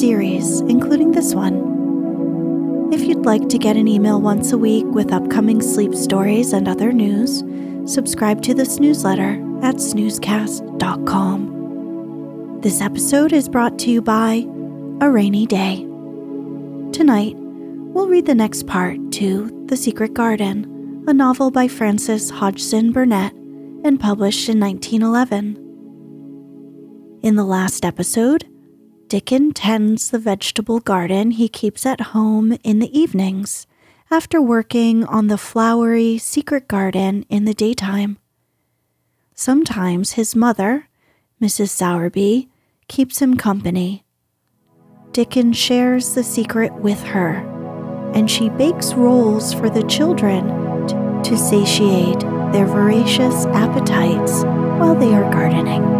Series, including this one. If you'd like to get an email once a week with upcoming sleep stories and other news, subscribe to this newsletter at snoozecast.com. This episode is brought to you by A Rainy Day. Tonight, we'll read the next part to The Secret Garden, a novel by Frances Hodgson Burnett and published in 1911. In the last episode, Dickon tends the vegetable garden he keeps at home in the evenings after working on the flowery secret garden in the daytime. Sometimes his mother, Mrs. Sowerby, keeps him company. Dickon shares the secret with her, and she bakes rolls for the children to satiate their voracious appetites while they are gardening.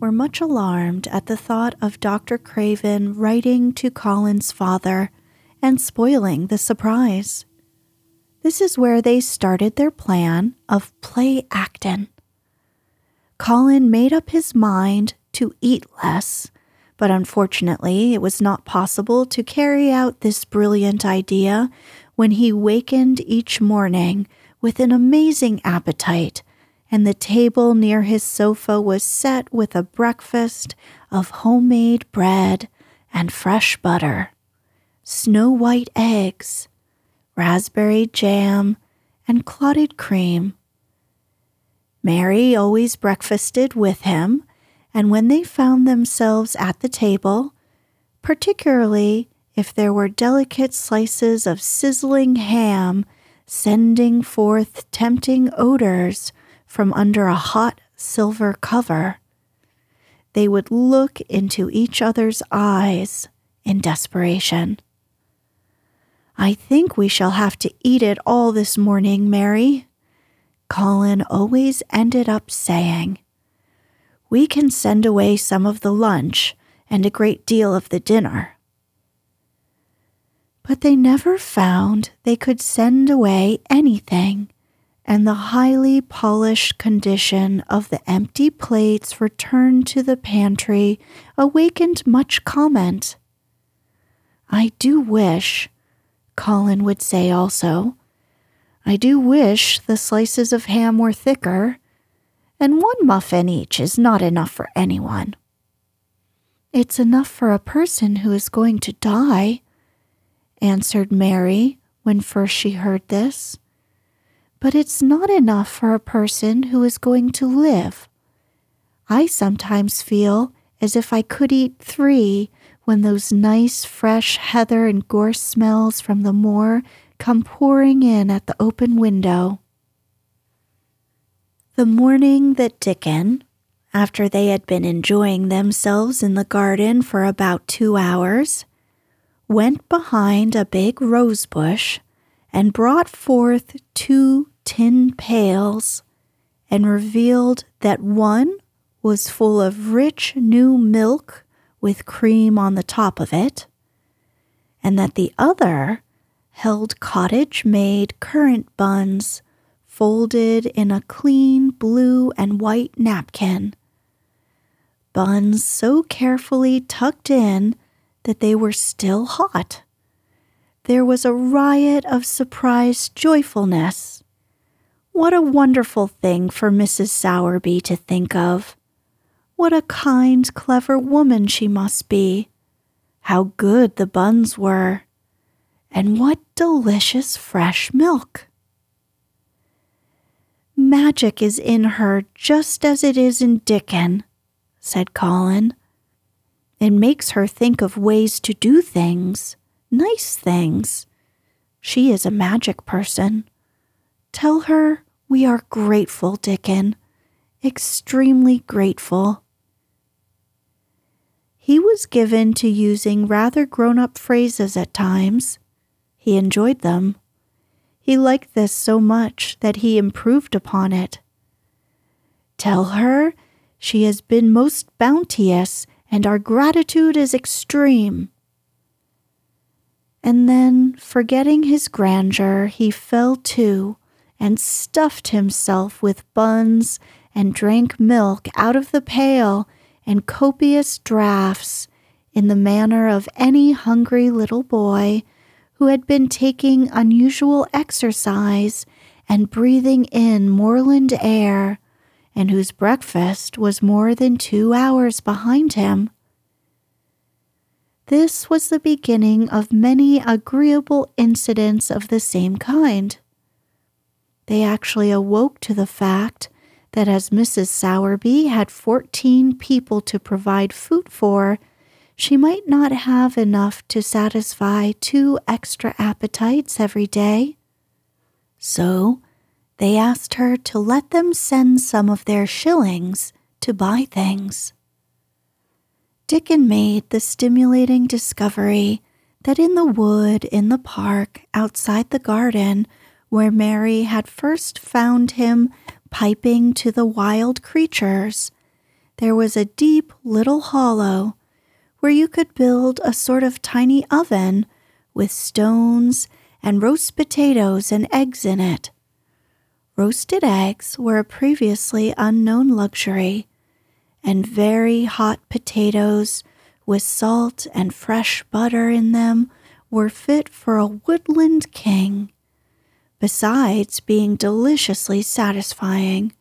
Were much alarmed at the thought of Dr. Craven writing to Colin's father and spoiling the surprise. This is where they started their plan of play actin'. Colin made up his mind to eat less, but unfortunately, it was not possible to carry out this brilliant idea when he wakened each morning with an amazing appetite, and the table near his sofa was set with a breakfast of homemade bread and fresh butter, snow white eggs, raspberry jam, and clotted cream. Mary always breakfasted with him, and when they found themselves at the table, particularly if there were delicate slices of sizzling ham sending forth tempting odors from under a hot silver cover, they would look into each other's eyes in desperation. I think we shall have to eat it all this morning, Mary. Colin always ended up saying, We can send away some of the lunch and a great deal of the dinner. But they never found they could send away anything and the highly polished condition of the empty plates returned to the pantry awakened much comment. I do wish, Colin would say also, I do wish the slices of ham were thicker, and one muffin each is not enough for anyone. It's enough for a person who is going to die, answered Mary when first she heard this but it's not enough for a person who is going to live. I sometimes feel as if I could eat three when those nice fresh heather and gorse smells from the moor come pouring in at the open window. The morning that Dickon, after they had been enjoying themselves in the garden for about two hours, went behind a big rose bush and brought forth two tin pails and revealed that one was full of rich new milk with cream on the top of it, and that the other held cottage made currant buns folded in a clean blue and white napkin. Buns so carefully tucked in that they were still hot there was a riot of surprised joyfulness. What a wonderful thing for Mrs. Sowerby to think of. What a kind, clever woman she must be. How good the buns were. And what delicious fresh milk. Magic is in her just as it is in Dickon, said Colin. It makes her think of ways to do things nice things. She is a magic person. Tell her we are grateful, Dickon, extremely grateful. He was given to using rather grown up phrases at times. He enjoyed them. He liked this so much that he improved upon it. Tell her she has been most bounteous and our gratitude is extreme and then, forgetting his grandeur, he fell to and stuffed himself with buns and drank milk out of the pail and copious draughts in the manner of any hungry little boy who had been taking unusual exercise and breathing in moorland air, and whose breakfast was more than two hours behind him. This was the beginning of many agreeable incidents of the same kind. They actually awoke to the fact that as Mrs. Sowerby had 14 people to provide food for, she might not have enough to satisfy two extra appetites every day. So they asked her to let them send some of their shillings to buy things. Dickon made the stimulating discovery that in the wood in the park outside the garden, where Mary had first found him piping to the wild creatures, there was a deep little hollow where you could build a sort of tiny oven with stones and roast potatoes and eggs in it. Roasted eggs were a previously unknown luxury and very hot potatoes with salt and fresh butter in them were fit for a woodland king, besides being deliciously satisfying.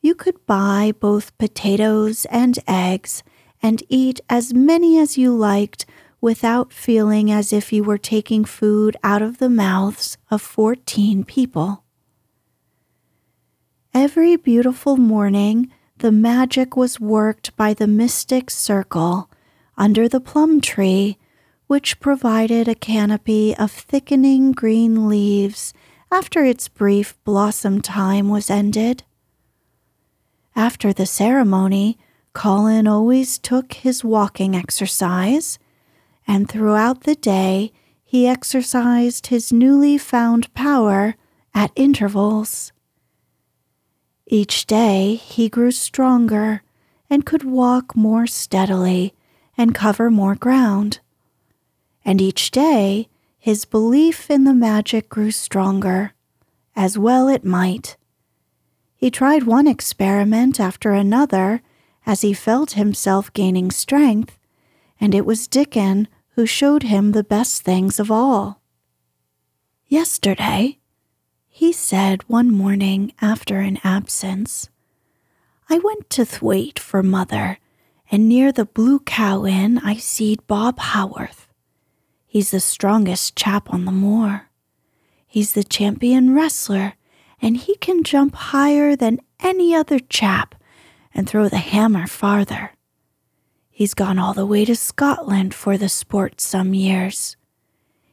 You could buy both potatoes and eggs and eat as many as you liked without feeling as if you were taking food out of the mouths of 14 people. Every beautiful morning, the magic was worked by the mystic circle under the plum tree, which provided a canopy of thickening green leaves after its brief blossom time was ended. After the ceremony, Colin always took his walking exercise, and throughout the day he exercised his newly found power at intervals. Each day he grew stronger and could walk more steadily and cover more ground. And each day his belief in the magic grew stronger, as well it might. He tried one experiment after another as he felt himself gaining strength, and it was Dickon who showed him the best things of all. Yesterday, he said one morning after an absence, I went to Thwaite for mother, and near the Blue Cow Inn I seed Bob Haworth. He's the strongest chap on the moor. He's the champion wrestler, and he can jump higher than any other chap and throw the hammer farther. He's gone all the way to Scotland for the sport some years.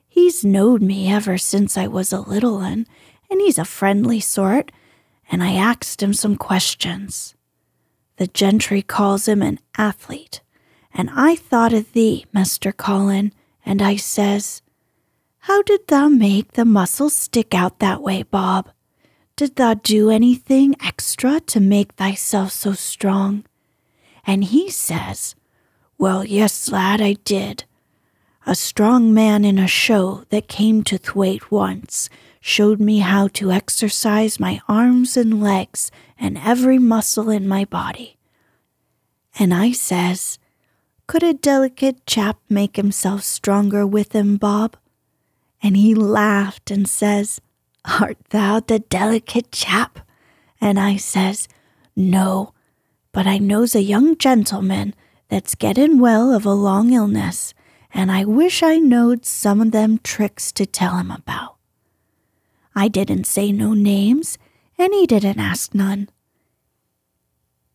He's knowed me ever since I was a little un, and he's a friendly sort, and I asked him some questions. The gentry calls him an athlete, and I thought of thee, Mr. Colin, and I says, How did thou make the muscles stick out that way, Bob? Did thou do anything extra to make thyself so strong? And he says, Well, yes, lad, I did. A strong man in a show that came to Thwaite once showed me how to exercise my arms and legs and every muscle in my body. And I says, Could a delicate chap make himself stronger with him, Bob? And he laughed and says, Art thou the delicate chap? And I says, No, but I knows a young gentleman that's gettin' well of a long illness, and I wish I knowed some of them tricks to tell him about. I didn't say no names, and he didn't ask none.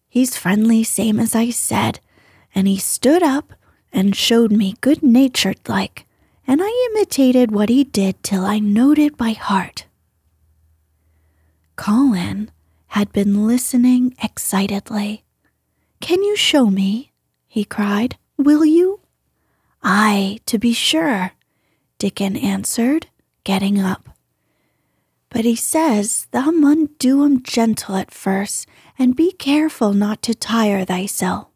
He's friendly, same as I said, and he stood up and showed me good natured like, and I imitated what he did till I knowed it by heart. Colin had been listening excitedly. Can you show me? he cried. Will you? Ay, to be sure, Dickon answered, getting up. But he says thou mun do 'em gentle at first, and be careful not to tire thyself.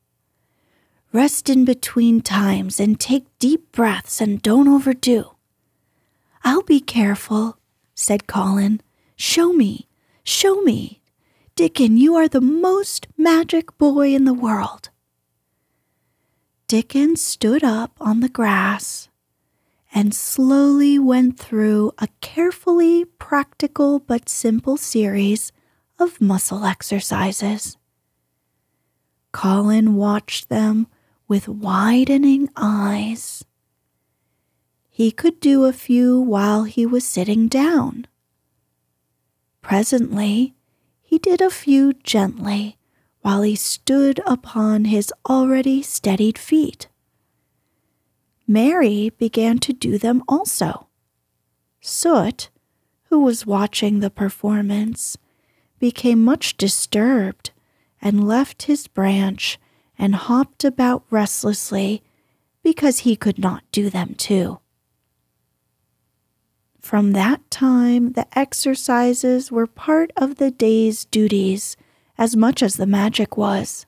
Rest in between times and take deep breaths and don't overdo. I'll be careful, said Colin. Show me. Show me. Dickon, you are the most magic boy in the world. Dickon stood up on the grass and slowly went through a carefully practical but simple series of muscle exercises. Colin watched them with widening eyes. He could do a few while he was sitting down. Presently, he did a few gently while he stood upon his already steadied feet. Mary began to do them also. Soot, who was watching the performance, became much disturbed and left his branch and hopped about restlessly because he could not do them too. From that time, the exercises were part of the day's duties as much as the magic was.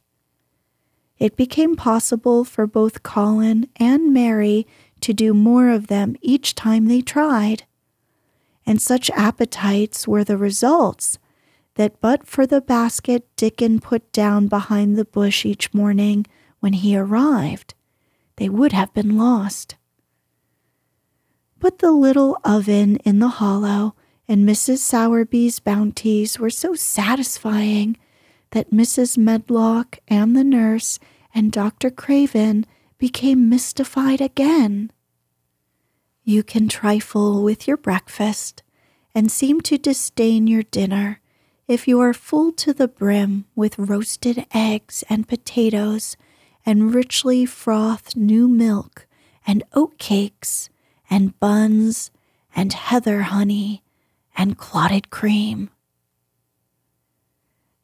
It became possible for both Colin and Mary to do more of them each time they tried. And such appetites were the results that but for the basket Dickon put down behind the bush each morning when he arrived, they would have been lost. But the little oven in the hollow and Mrs. Sowerby's bounties were so satisfying that Mrs. Medlock and the nurse and Dr. Craven became mystified again. You can trifle with your breakfast and seem to disdain your dinner if you are full to the brim with roasted eggs and potatoes and richly frothed new milk and oat cakes and buns and heather honey and clotted cream.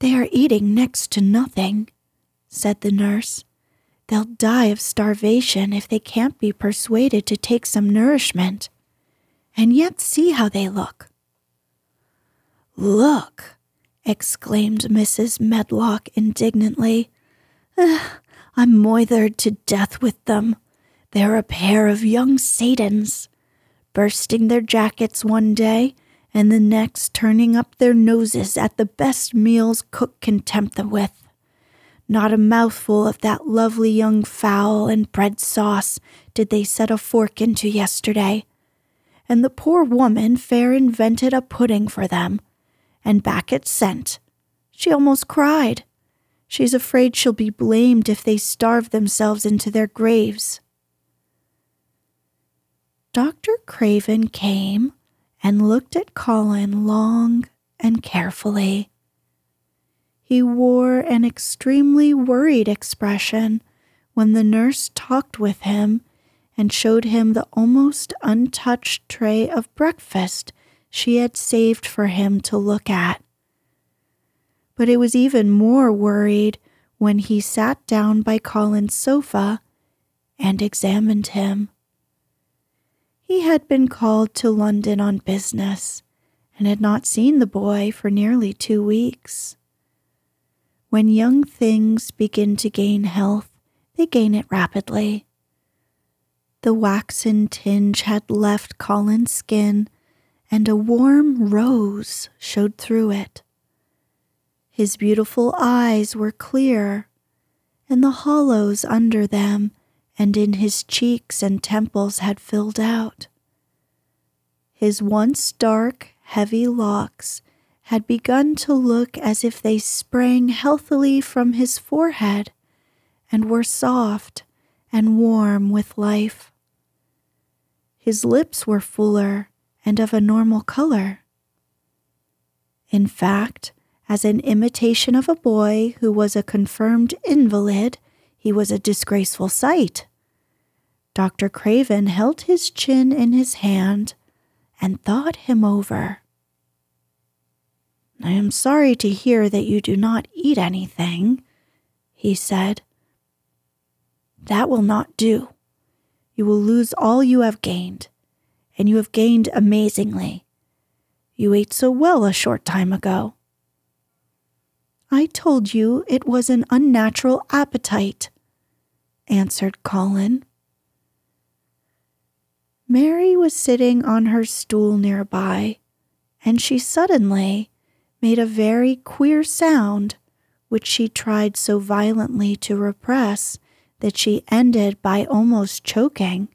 They are eating next to nothing, said the nurse. They'll die of starvation if they can't be persuaded to take some nourishment. And yet see how they look. Look, exclaimed Mrs. Medlock indignantly. I'm moithered to death with them. They're a pair of young Satans, bursting their jackets one day and the next turning up their noses at the best meals cook can tempt them with. Not a mouthful of that lovely young fowl and bread sauce did they set a fork into yesterday. And the poor woman fair invented a pudding for them, and back it sent. She almost cried. She's afraid she'll be blamed if they starve themselves into their graves. Dr. Craven came and looked at Colin long and carefully. He wore an extremely worried expression when the nurse talked with him and showed him the almost untouched tray of breakfast she had saved for him to look at. But it was even more worried when he sat down by Colin's sofa and examined him. He had been called to London on business and had not seen the boy for nearly two weeks. When young things begin to gain health, they gain it rapidly. The waxen tinge had left Colin's skin, and a warm rose showed through it. His beautiful eyes were clear, and the hollows under them and in his cheeks and temples had filled out. His once dark, heavy locks had begun to look as if they sprang healthily from his forehead and were soft and warm with life. His lips were fuller and of a normal color. In fact, as an imitation of a boy who was a confirmed invalid, he was a disgraceful sight. Dr. Craven held his chin in his hand and thought him over. I am sorry to hear that you do not eat anything, he said. That will not do. You will lose all you have gained, and you have gained amazingly. You ate so well a short time ago. I told you it was an unnatural appetite, answered Colin. Mary was sitting on her stool nearby, and she suddenly made a very queer sound, which she tried so violently to repress that she ended by almost choking.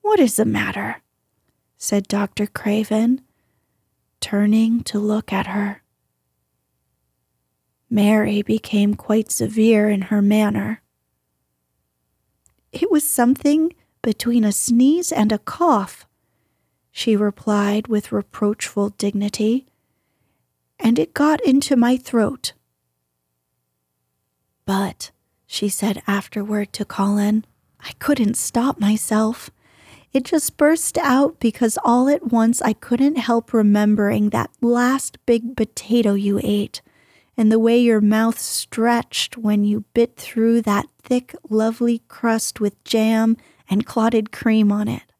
What is the matter? said Dr. Craven, turning to look at her. Mary became quite severe in her manner. It was something between a sneeze and a cough, she replied with reproachful dignity and it got into my throat. But, she said afterward to Colin, I couldn't stop myself. It just burst out because all at once I couldn't help remembering that last big potato you ate and the way your mouth stretched when you bit through that thick, lovely crust with jam and clotted cream on it.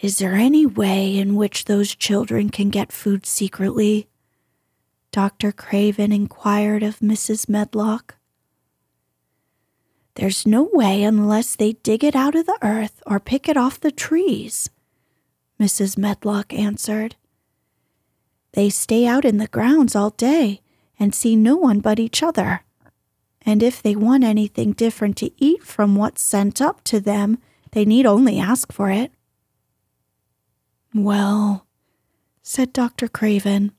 Is there any way in which those children can get food secretly? Dr. Craven inquired of Mrs. Medlock. There's no way unless they dig it out of the earth or pick it off the trees, Mrs. Medlock answered. They stay out in the grounds all day and see no one but each other. And if they want anything different to eat from what's sent up to them, they need only ask for it. Well, said Dr. Craven,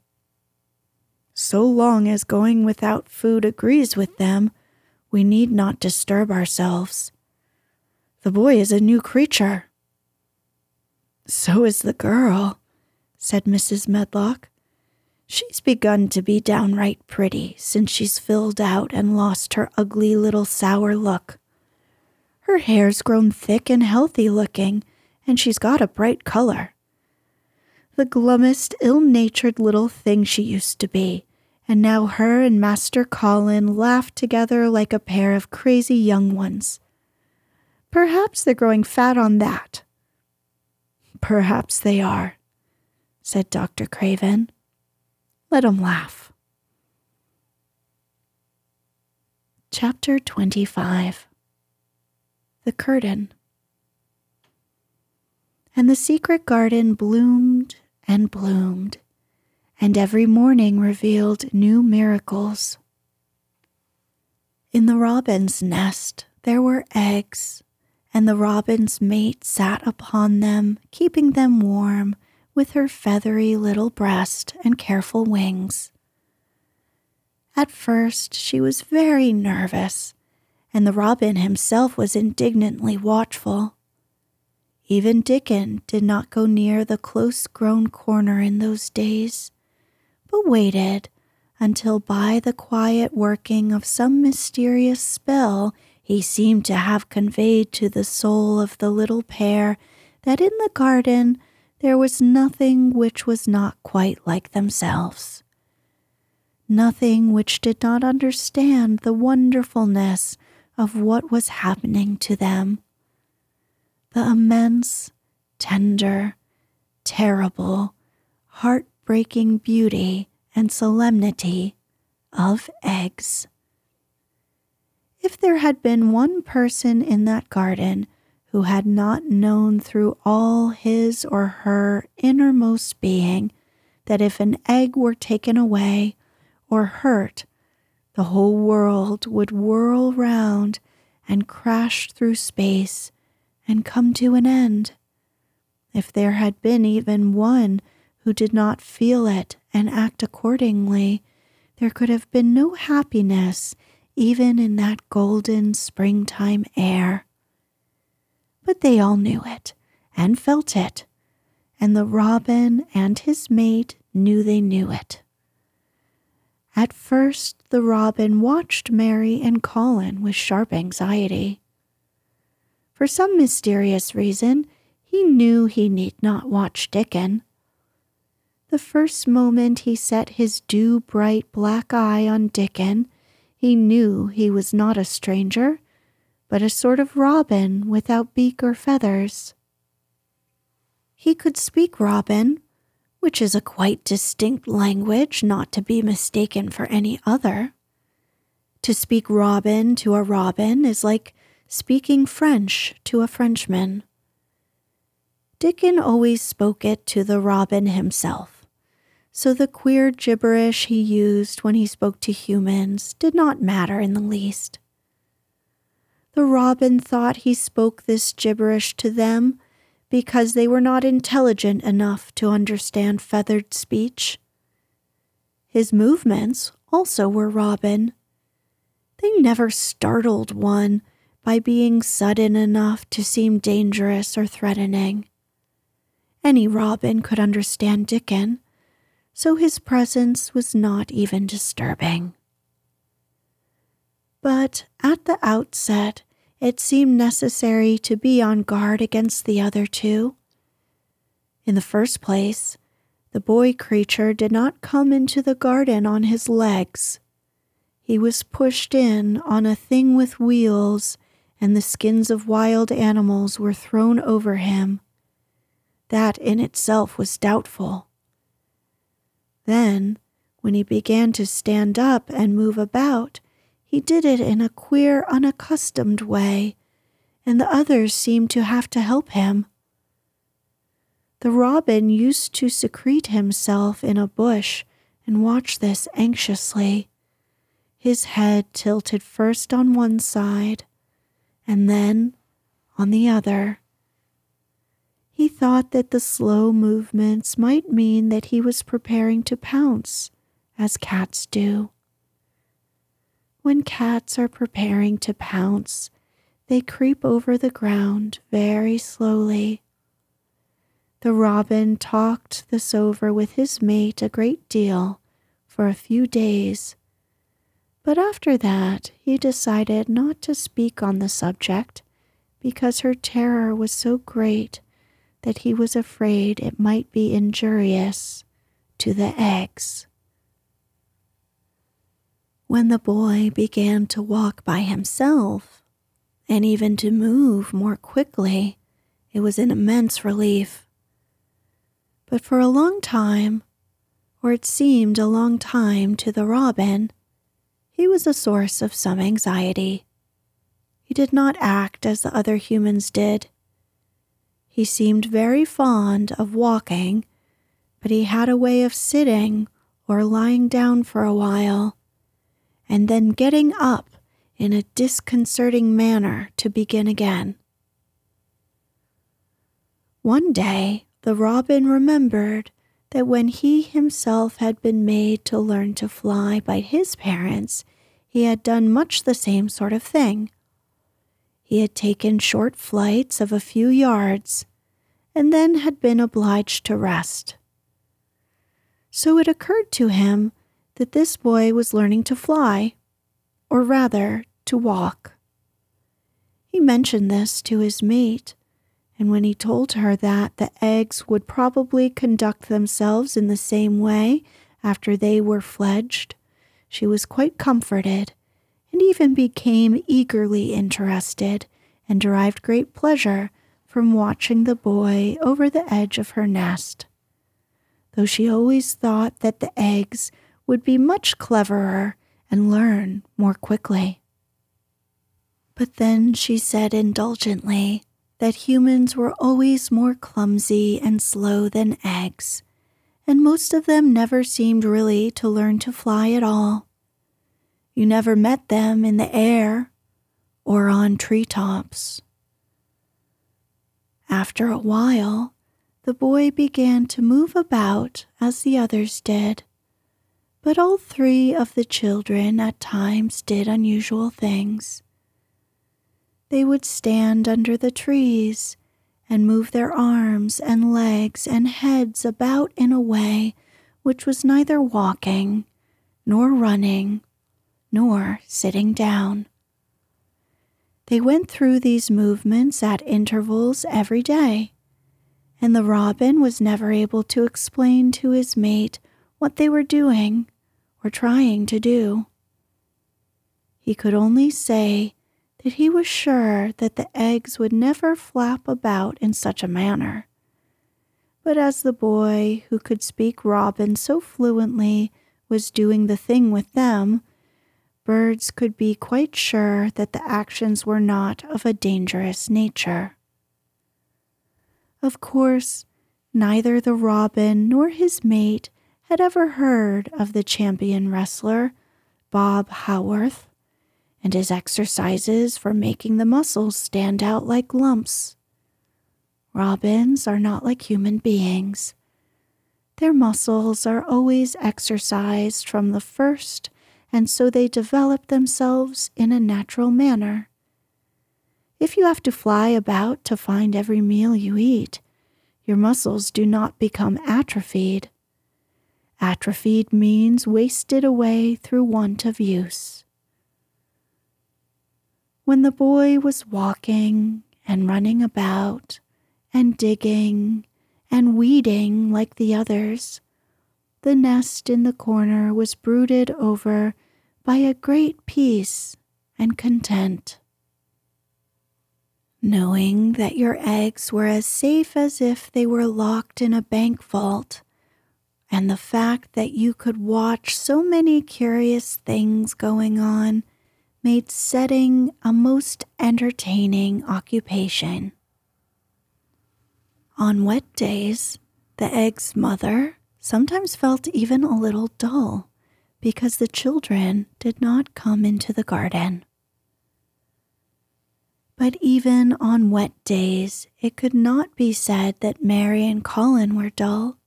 so long as going without food agrees with them, we need not disturb ourselves. The boy is a new creature. So is the girl, said Mrs. Medlock. She's begun to be downright pretty since she's filled out and lost her ugly little sour look. Her hair's grown thick and healthy looking, and she's got a bright color the glummest, ill natured little thing she used to be, and now her and Master Colin laugh together like a pair of crazy young ones. Perhaps they're growing fat on that. Perhaps they are, said Dr. Craven. Let 'em laugh. Chapter 25 The Curtain And the secret garden bloomed and bloomed, and every morning revealed new miracles. In the robin's nest there were eggs, and the robin's mate sat upon them, keeping them warm with her feathery little breast and careful wings. At first, she was very nervous, and the robin himself was indignantly watchful. Even Dickon did not go near the close grown corner in those days, but waited until by the quiet working of some mysterious spell he seemed to have conveyed to the soul of the little pair that in the garden there was nothing which was not quite like themselves. Nothing which did not understand the wonderfulness of what was happening to them. The immense, tender, terrible, heartbreaking beauty and solemnity of eggs. If there had been one person in that garden who had not known through all his or her innermost being that if an egg were taken away or hurt, the whole world would whirl round and crash through space and come to an end. If there had been even one who did not feel it and act accordingly, there could have been no happiness even in that golden springtime air. But they all knew it and felt it, and the robin and his mate knew they knew it. At first, the robin watched Mary and Colin with sharp anxiety. For some mysterious reason, he knew he need not watch Dickon. The first moment he set his dew bright black eye on Dickon, he knew he was not a stranger, but a sort of robin without beak or feathers. He could speak robin, which is a quite distinct language not to be mistaken for any other. To speak robin to a robin is like speaking French to a Frenchman. Dickon always spoke it to the robin himself so the queer gibberish he used when he spoke to humans did not matter in the least. The robin thought he spoke this gibberish to them because they were not intelligent enough to understand feathered speech. His movements also were robin. They never startled one by being sudden enough to seem dangerous or threatening. Any robin could understand Dickon so his presence was not even disturbing. But at the outset, it seemed necessary to be on guard against the other two. In the first place, the boy creature did not come into the garden on his legs. He was pushed in on a thing with wheels, and the skins of wild animals were thrown over him. That in itself was doubtful. Then, when he began to stand up and move about, he did it in a queer, unaccustomed way, and the others seemed to have to help him. The robin used to secrete himself in a bush and watch this anxiously, his head tilted first on one side and then on the other. He thought that the slow movements might mean that he was preparing to pounce, as cats do. When cats are preparing to pounce, they creep over the ground very slowly. The robin talked this over with his mate a great deal for a few days, but after that he decided not to speak on the subject because her terror was so great that he was afraid it might be injurious to the eggs. When the boy began to walk by himself, and even to move more quickly, it was an immense relief. But for a long time, or it seemed a long time to the robin, he was a source of some anxiety. He did not act as the other humans did He seemed very fond of walking, but he had a way of sitting or lying down for a while, and then getting up in a disconcerting manner to begin again. One day, the robin remembered that when he himself had been made to learn to fly by his parents, he had done much the same sort of thing. He had taken short flights of a few yards and then had been obliged to rest. So it occurred to him that this boy was learning to fly, or rather, to walk. He mentioned this to his mate, and when he told her that the eggs would probably conduct themselves in the same way after they were fledged, she was quite comforted and even became eagerly interested and derived great pleasure from watching the boy over the edge of her nest though she always thought that the eggs would be much cleverer and learn more quickly. But then she said indulgently that humans were always more clumsy and slow than eggs, and most of them never seemed really to learn to fly at all. You never met them in the air or on tree tops. After a while, the boy began to move about as the others did. But all three of the children at times did unusual things. They would stand under the trees and move their arms and legs and heads about in a way which was neither walking, nor running, nor sitting down. They went through these movements at intervals every day and the robin was never able to explain to his mate what they were doing or trying to do. He could only say that he was sure that the eggs would never flap about in such a manner. But as the boy who could speak robin so fluently was doing the thing with them, birds could be quite sure that the actions were not of a dangerous nature. Of course, neither the robin nor his mate had ever heard of the champion wrestler, Bob Haworth, and his exercises for making the muscles stand out like lumps. Robins are not like human beings. Their muscles are always exercised from the first, and so they develop themselves in a natural manner. If you have to fly about to find every meal you eat, your muscles do not become atrophied. Atrophied means wasted away through want of use. When the boy was walking and running about and digging and weeding like the others, the nest in the corner was brooded over by a great peace and content knowing that your eggs were as safe as if they were locked in a bank vault, and the fact that you could watch so many curious things going on made setting a most entertaining occupation. On wet days, the egg's mother sometimes felt even a little dull because the children did not come into the garden. But even on wet days, it could not be said that Mary and Colin were dull.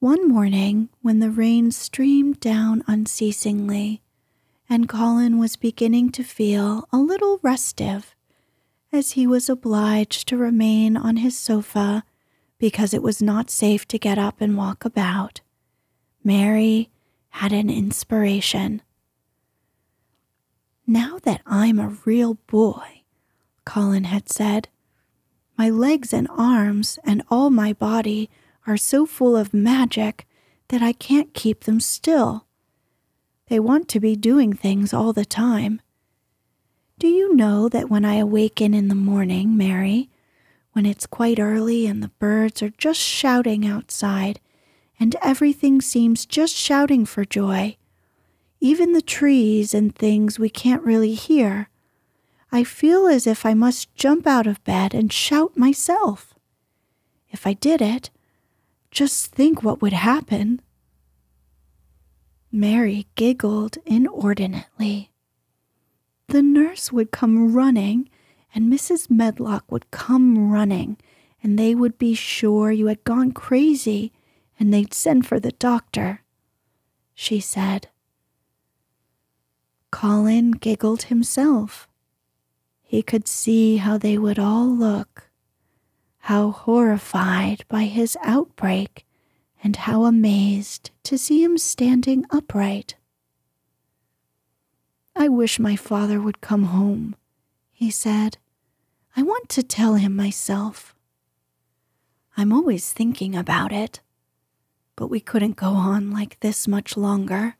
One morning, when the rain streamed down unceasingly, and Colin was beginning to feel a little restive, as he was obliged to remain on his sofa because it was not safe to get up and walk about, Mary had an inspiration. Now that I'm a real boy, Colin had said, my legs and arms and all my body are so full of magic that I can't keep them still. They want to be doing things all the time. Do you know that when I awaken in the morning, Mary, when it's quite early and the birds are just shouting outside, and everything seems just shouting for joy, even the trees and things we can't really hear. I feel as if I must jump out of bed and shout myself. If I did it, just think what would happen. Mary giggled inordinately. The nurse would come running, and Mrs. Medlock would come running, and they would be sure you had gone crazy, and they'd send for the doctor, she said. Colin giggled himself. He could see how they would all look, how horrified by his outbreak, and how amazed to see him standing upright. I wish my father would come home, he said. I want to tell him myself. I'm always thinking about it, but we couldn't go on like this much longer.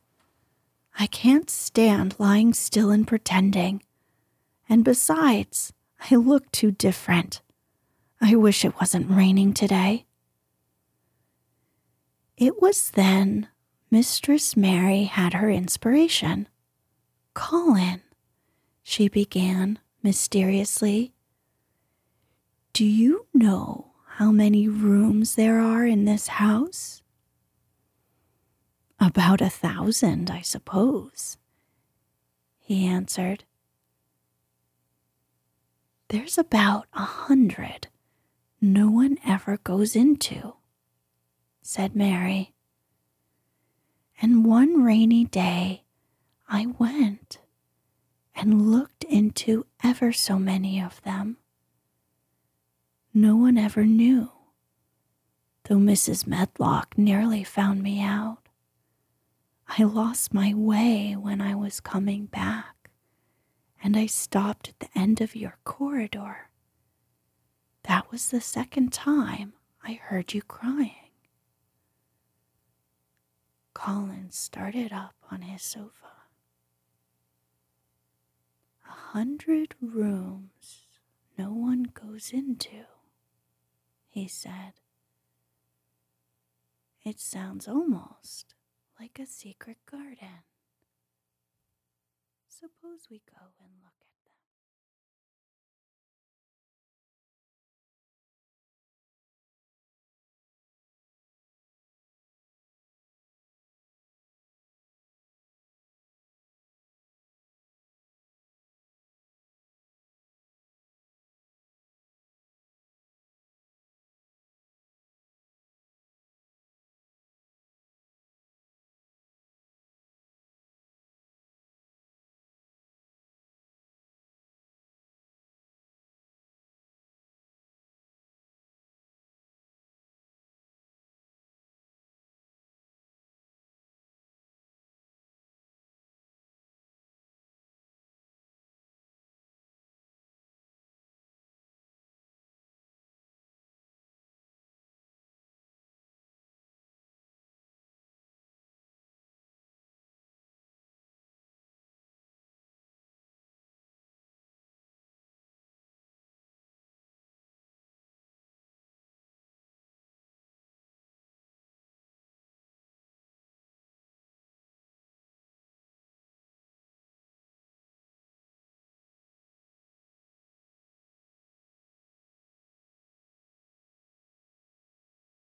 I can't stand lying still and pretending. And besides, I look too different. I wish it wasn't raining today. It was then Mistress Mary had her inspiration. Colin, she began mysteriously, do you know how many rooms there are in this house? About a thousand, I suppose, he answered. There's about a hundred no one ever goes into, said Mary. And one rainy day I went and looked into ever so many of them. No one ever knew, though Mrs. Medlock nearly found me out. I lost my way when I was coming back, and I stopped at the end of your corridor. That was the second time I heard you crying. Colin started up on his sofa. A hundred rooms no one goes into, he said. It sounds almost like a secret garden. Suppose we go and look